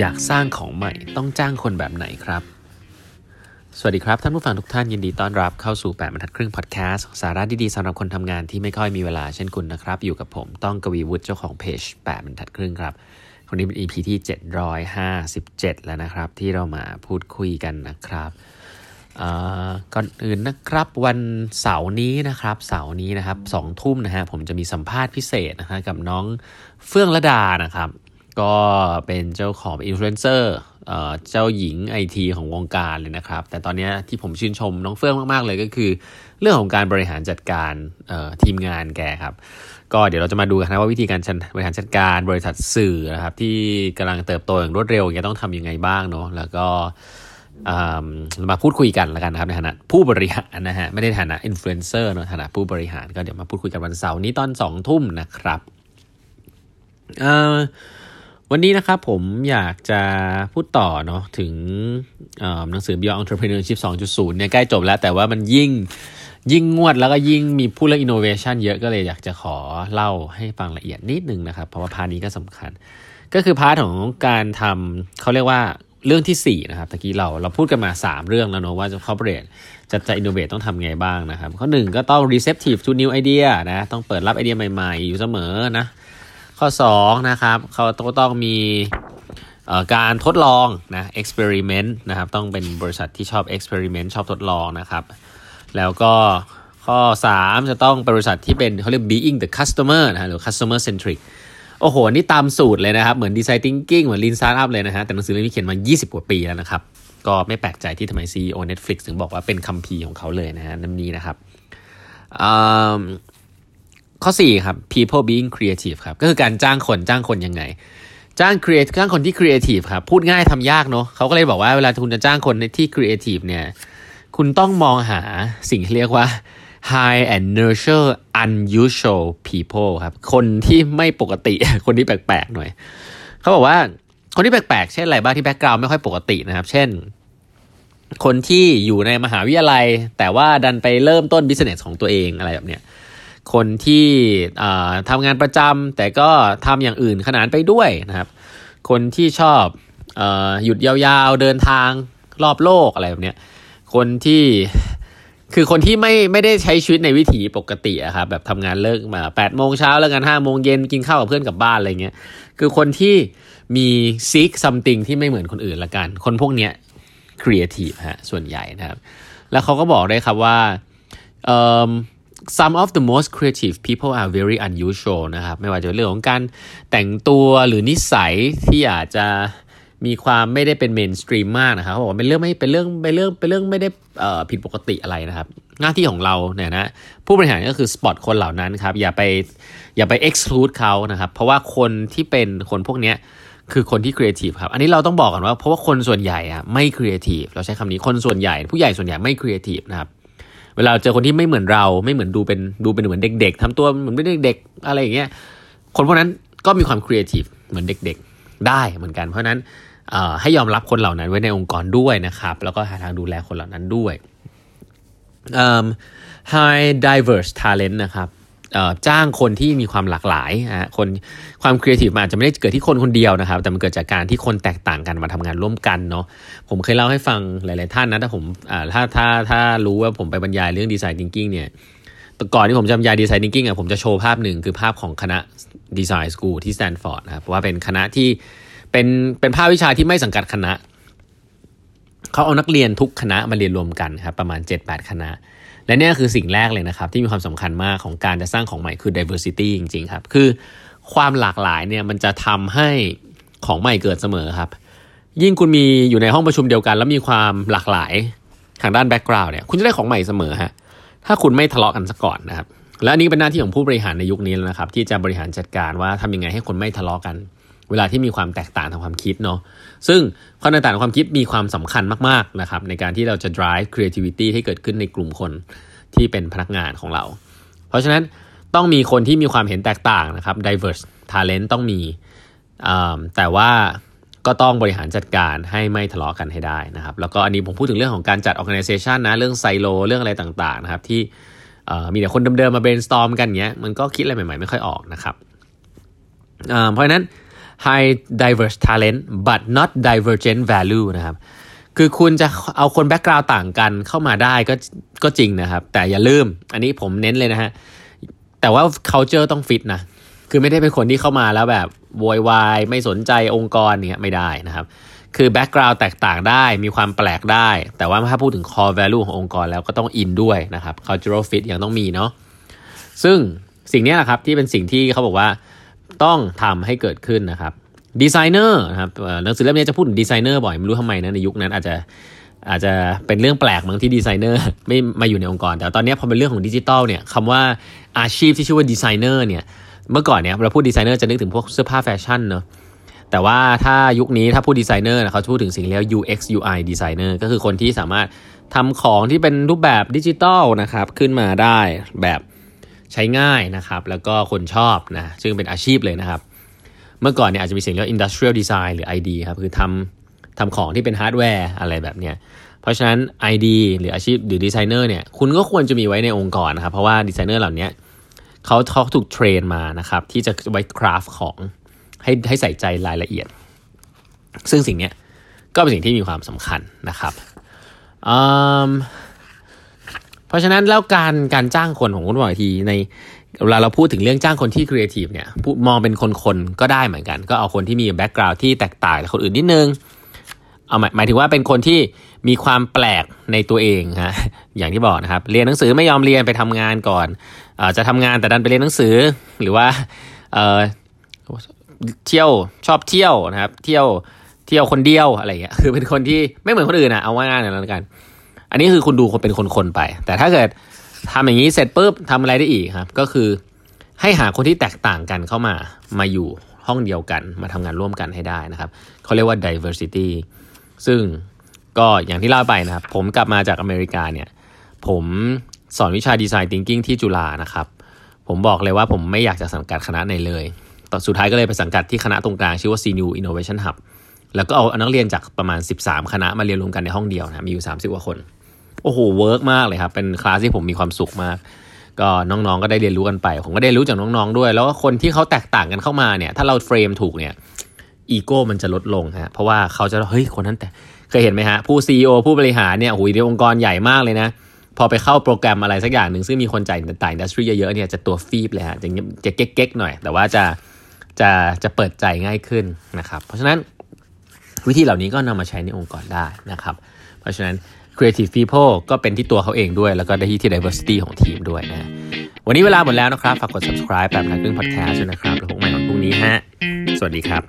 อยากสร้างของใหม่ต้องจ้างคนแบบไหนครับ สวัสดีครับ ท่านผู้ฟังทุกท่านยินดีต้อนรับเข้าสู่ 8บรรทัดครึ่งพอดแคสต์สาระดีๆสำหรับคนทำงานที่ไม่ค่อยมีเวลาเช่นคุณนะครับ อยู่กับผมต้องกวีวุฒิเจ้าของเพจ8บรรทัดครึ่งครับวันนี้เป็น EP ที่ 757 แล้วนะครับ ที่เรามาพูดคุยกันนะครับก่อนอื่นนะครับวันเสาร์นี้นะครับเสาร์นี้นะครับสองทุ่มนะฮะผมจะมีสัมภาษณ์พิเศษนะฮะกับน้องเฟื่องลดานะครับ ก็เป็นเจ้าของอินฟลูเอนเซอร์เจ้าหญิงไอทีของวงการเลยนะครับ แต่ตอนนี้ที่ผมชื่นชมน้องเฟื่องมาก ๆ เลยก็คือ เรื่องของการบริหารจัดการทีมงานแกครับ ก็เดี๋ยวเราจะมาดูกันนะว่าวิธีการบริหารจัดการบริษัทสื่อนะครับ ที่กำลังเติบโตอย่างรวดเร็วอย่างต้องทำยังไงบ้างเนาะแล้วก็มาพูดคุยกันแล้วกันนะครับในฐานะผู้บริหารนะฮะไม่ได้ฐานะอินฟลูเอนเซอร์เนาะฐานะผู้บริหารก็เดี๋ยวมาพูดคุยกันวันเสาร์นี้ตอนสองทุ่มนะครับ วันนี้นะครับผมอยากจะพูดต่อเนาะถึงหนังสือ Beyond Entrepreneurship 2.0 เนี่ยใกล้จบแล้ว แต่ว่ามันยิ่งยิ่งงวดแล้วก็ยิ่งมีพูดเรื่อง innovation เยอะก็เลยอยากจะขอเล่าให้ฟังละเอียดนิดนึงนะครับ เพราะว่า part นี้ก็สำคัญ ก็คือ part ของการทำเขาเรียกว่าเรื่องที่ 4 นะครับตะกี้เราเราพูดกันมา 3 เรื่องแล้วเนาะว่าจะ corporate จะจะ innovate ต้องทำไงบ้างนะครับ ข้อหนึ่งก็ต้อง receptive to new idea นะต้องเปิดรับไอเดียใหม่ ๆ อยู่เสมอนะ ข้อ 2 นะครับ เขาต้องมีการทดลองนะ experiment นะครับ ต้องเป็นบริษัทที่ชอบ experiment ชอบทดลองนะครับ แล้วก็ข้อ 3 จะต้องบริษัทที่เป็นเขาเรียก being the customer นะหรือ customer centric โอ้โห นี่ตามสูตรเลยนะครับ เหมือน design thinking เหมือน lean startup เลยนะฮะ แต่หนังสือเล่มนี้เขียนมา 20 กว่าปีแล้วนะครับ ก็ไม่แปลกใจที่ทำไม CEO Netflix ถึงบอกว่าเป็นคัมภีร์ของเขาเลยนะฮะนั่นนี้นะครับ ข้อ 4 ครับ people being creative ครับ ก็คือการจ้างคนจ้างคนยังไง จ้าง create จ้างคนที่ creative ครับ พูดง่ายทำยากเนาะเขาก็เลยบอกว่าเวลาคุณจะจ้างคนที่ creative เนี่ย คุณต้องมองหาสิ่งที่เรียกว่า high and nurture unusual people ครับ คนที่ไม่ปกติ คนที่แปลกๆหน่อย เขาบอกว่าคนที่แปลกๆ เช่นอะไรบ้างที่แบ็กกราวด์ไม่ค่อยปกตินะครับ เช่น คนที่อยู่ในมหาวิทยาลัย แต่ว่าดันไปเริ่มต้นบิสเนสของตัวเองอะไรแบบเนี้ย คนที่ทำงานประจำแต่ก็ทำอย่างอื่นขนานไปด้วยนะครับ คนที่ชอบอหยุดยาวๆเดินทางรอบโลกอะไรแบบเนี้ยคนที่คือคนที่ไม่ไม่ได้ใช้ชีวิตในวิถีปกติอะครับแบบทำงานเลิกมาแปดโมงเช้าแล้วกันห้าโมงเย็นกินข้าวกับเพื่อนกับบ้านอะไรเงี้ยคือคนที่มีซิกซัมติงที่ไม่เหมือนคนอื่นละกัน คนพวกเนี้ยครีเอทีฟฮะส่วนใหญ่นะครับ แล้วเขาก็บอกได้ครับว่า some of the most creative people are very unusual นะครับ ไม่ว่าจะเรื่องของการแต่งตัวหรือนิสัยที่อาจจะมีความไม่ได้เป็น mainstream มากนะครับเขาบอกว่าเป็นเรื่องไม่เป็นเรื่องเป็นเรื่องเป็นเรื่องไม่ได้ผิดปกติอะไรนะครับ หน้าที่ของเราเนี่ยนะผู้บริหารก็คือ spot คนเหล่านั้นครับ อย่าไปอย่าไป exclude เขานะครับ เพราะว่าคนที่เป็นคนพวกนี้คือคนที่ครีเอทีฟครับ อันนี้เราต้องบอกกันว่าเพราะว่าคนส่วนใหญ่อะไม่ครีเอทีฟเราใช้คำนี้คนส่วนใหญ่ ผู้ใหญ่ส่วนใหญ่ไม่ครีเอทีฟนะครับ เวลาเจอคนที่ไม่เหมือนเราไม่เหมือนดูเป็นดูเป็นเหมือนเด็ก ๆทำตัวเหมือนเป็นเด็กๆอะไรอย่างเงี้ยคนพวกนั้นก็มีความครีเอทีฟเหมือนเด็กๆ ได้เหมือนกัน เพราะนั้นให้ยอมรับคนเหล่านั้นไว้ในองค์กรด้วยนะครับ แล้วก็หาทางดูแลคนเหล่านั้นด้วย hire diverse talent นะครับ จ้างคนที่มีความหลากหลายนะคนความครีเอทีฟมันอาจจะไม่ได้เกิดที่คนคนเดียวนะครับ แต่มันเกิดจากการที่คนแตกต่างกันมาทำงานร่วมกันเนาะผมเคยเล่าให้ฟังหลาย ๆ ท่านนะ ถ้าผมถ้าถ้าถ้ารู้ว่าผมไปบรรยายเรื่อง design thinking เนี่ยก่อนที่ผมจะบรรยาย design thinking อะผมจะโชว์ภาพหนึ่งคือภาพของคณะ design school ที่สแตนฟอร์ดนะครับว่าเป็นคณะที่เป็นเป็นภาควิชาที่ไม่สังกัดคณะเขาเอานักเรียนทุกคณะมาเรียนรวมกันครับประมาณ 7-8 คณะ และนี่คือสิ่งแรกเลยนะครับ ที่มีความสำคัญมากของการจะสร้างของใหม่คือ diversity จริงๆครับ คือความหลากหลายเนี่ยมันจะทำให้ของใหม่เกิดเสมอครับ ยิ่งคุณมีอยู่ในห้องประชุมเดียวกัน แล้วมีความหลากหลายทางด้านแบ็กกราวน์เนี่ยคุณจะได้ของใหม่เสมอฮะถ้าคุณไม่ทะเลาะกันซะก่อนนะครับและนี้เป็นหน้าที่ของผู้บริหารในยุคนี้แล้วนะครับ ที่จะบริหารจัดการว่าทำยังไงให้คนไม่ทะเลาะกัน เวลาที่มีความแตกต่างทางความคิดเนาะซึ่งความแตกต่างทางความคิดมีความสำคัญมากๆนะครับในการที่เราจะ drive creativity ให้เกิดขึ้นในกลุ่มคนที่เป็นพนักงานของเรา เพราะฉะนั้นต้องมีคนที่มีความเห็นแตกต่างนะครับ diverse talent ต้องมีแต่ว่าก็ต้องบริหารจัดการให้ไม่ทะเลาะกันให้ได้นะครับ แล้วก็อันนี้ผมพูดถึงเรื่องของการจัด organization นะ เรื่องไซโล เรื่องอะไรต่างๆนะครับ ที่มีแต่คนเดิมๆมา brainstorm กันเงี้ย มันก็คิดอะไรใหม่ๆ ไม่ค่อยออกนะครับ เพราะฉะนั้น high diverse talent but not divergent value นะครับ คือคุณจะเอาคน background ต่างกันเข้ามาได้ก็ก็จริงนะครับ แต่อย่าลืม อันนี้ผมเน้นเลยนะฮะ แต่ว่า culture ต้องฟิตนะ คือไม่ได้เป็นคนที่เข้ามาแล้วแบบโวยวายไม่สนใจองค์กรเนี่ยไม่ได้นะครับ คือ background แตกต่างได้มีความแปลกได้ แต่ว่าถ้าพูดถึง core value ขององค์กรแล้วก็ต้องอินด้วยนะครับ cultural fit ยังต้องมีเนาะซึ่งสิ่งนี้แหละครับที่เป็นสิ่งที่เขาบอกว่า ต้องทำให้เกิดขึ้นนะครับดีไซเนอร์นะครับหนังสือเล่มนี้จะพูดถึงดีไซเนอร์บ่อยไม่รู้ทำไมนะในยุคนั้นอาจจะอาจจะเป็นเรื่องแปลกบ้างที่ดีไซเนอร์ไม่มาอยู่ในองค์กร แต่ตอนนี้พอเป็นเรื่องของดิจิทัลเนี่ยคำว่าอาชีพที่ชื่อว่าดีไซเนอร์เนี่ยเมื่อก่อนเนี่ยเราพูดดีไซเนอร์จะนึกถึงพวกเสื้อผ้าแฟชั่นเนาะแต่ว่าถ้ายุคนี้ถ้าพูดดีไซเนอร์เขาพูดถึงสิ่งเรียก UX UI ดีไซเนอร์ก็คือคนที่สามารถทำของที่เป็นรูปแบบดิจิทัลนะครับขึ้นมาได้แบบ ใช้ง่ายนะครับ แล้วก็คนชอบนะซึ่งเป็นอาชีพเลยนะครับ เมื่อก่อนเนี่ยอาจจะมีสิ่งเรียกว่า industrial design หรือ ID ครับคือทำทำของที่เป็นฮาร์ดแวร์อะไรแบบเนี้ยเพราะฉะนั้น ID หรืออาชีพหรือดีไซเนอร์เนี่ยคุณก็ควรจะมีไว้ในองค์กรนะครับ เพราะว่าดีไซเนอร์เหล่านี้เขาเขาถูก train มานะครับที่จะไว้ craft ของให้ให้ใส่ใจรายละเอียด ซึ่งสิ่งนี้ก็เป็นสิ่งที่มีความสำคัญนะครับ เพราะฉะนั้นแล้วการการจ้างคนของคุณบอยทีในเวลาเราพูดถึงเรื่องจ้างคนที่ครีเอทีฟเนี่ยมองเป็นคนๆก็ได้เหมือนกัน ก็เอาคนที่มี background ที่แตกต่างจากคนอื่นนิดนึงเอาหมายหมายถึงว่าเป็นคนที่มีความแปลกในตัวเองฮะอย่างที่บอกนะครับ เรียนหนังสือไม่ยอมเรียนไปทำงานก่อนอจะทำงานแต่ดันไปเรียนหนังสือหรือว่าเเที่ยวชอบเที่ยวนะครับ เที่ยวเที่ยวคนเดียวอะไรเงี้ยคือเป็นคนที่ไม่เหมือนคนอื่นอะเอาว่าง่ายๆแล้วกัน อันนี้คือคุณดูคนเป็นคนๆไป แต่ถ้าเกิดทำอย่างนี้เสร็จปุ๊บทำอะไรได้อีกครับ ก็คือให้หาคนที่แตกต่างกันเข้ามามาอยู่ห้องเดียวกันมาทำงานร่วมกันให้ได้นะครับเขาเรียกว่า diversity ซึ่งก็อย่างที่เล่าไปนะครับ ผมกลับมาจากอเมริกาเนี่ย ผมสอนวิชาดีไซน์ทิงกิ้งที่จุฬานะครับ ผมบอกเลยว่าผมไม่อยากจะสังกัดคณะไหนเลยต่อสุดท้ายก็เลยไปสังกัดที่คณะตรงกลางชื่อว่า CNU Innovation Hub แล้วก็เอานักเรียนจากประมาณ 13 คณะมาเรียนรวมกันในห้องเดียวนะมีอยู่ 30 กว่าคน โอ้โห work มากเลยครับ เป็นคลาสที่ผมมีความสุขมาก ก็น้องๆก็ได้เรียนรู้กันไป ผมก็ได้รู้จากน้องๆด้วย แล้วก็คนที่เขาแตกต่างกันเข้ามาเนี่ย ถ้าเรา frame ถูกเนี่ยอีโก้มันจะลดลงฮะเพราะว่าเขาจะเฮ้ยคนนั้นแต่เคยเห็นไหมฮะผู้ CEO ผู้บริหารเนี่ยโอ้โหในองค์กรใหญ่มากเลยนะพอไปเข้าโปรแกรมอะไรสักอย่างหนึ่งซึ่งมีคนจากต่าง industry เยอะๆเนี่ยจะตัวฟีบเลยฮะจะจะเก๊กๆหน่อย แต่ว่าจะจะจะเปิดใจง่ายขึ้นนะครับ เพราะฉะนั้นวิธีเหล่านี้ก็นำมาใช้ในองค์กรได้นะครับ เพราะฉะนั้น Creative People ก็เป็นที่ตัวเขาเองด้วย แล้วก็ได้ที่ที่ Diversity ของทีมด้วยนะวันนี้เวลาหมดแล้วนะครับ ฝากกด subscribe แบบนักขึ้น podcast ด้วยนะครับ แล้วพบกันใหม่วันพรุ่งนี้ฮะ สวัสดีครับ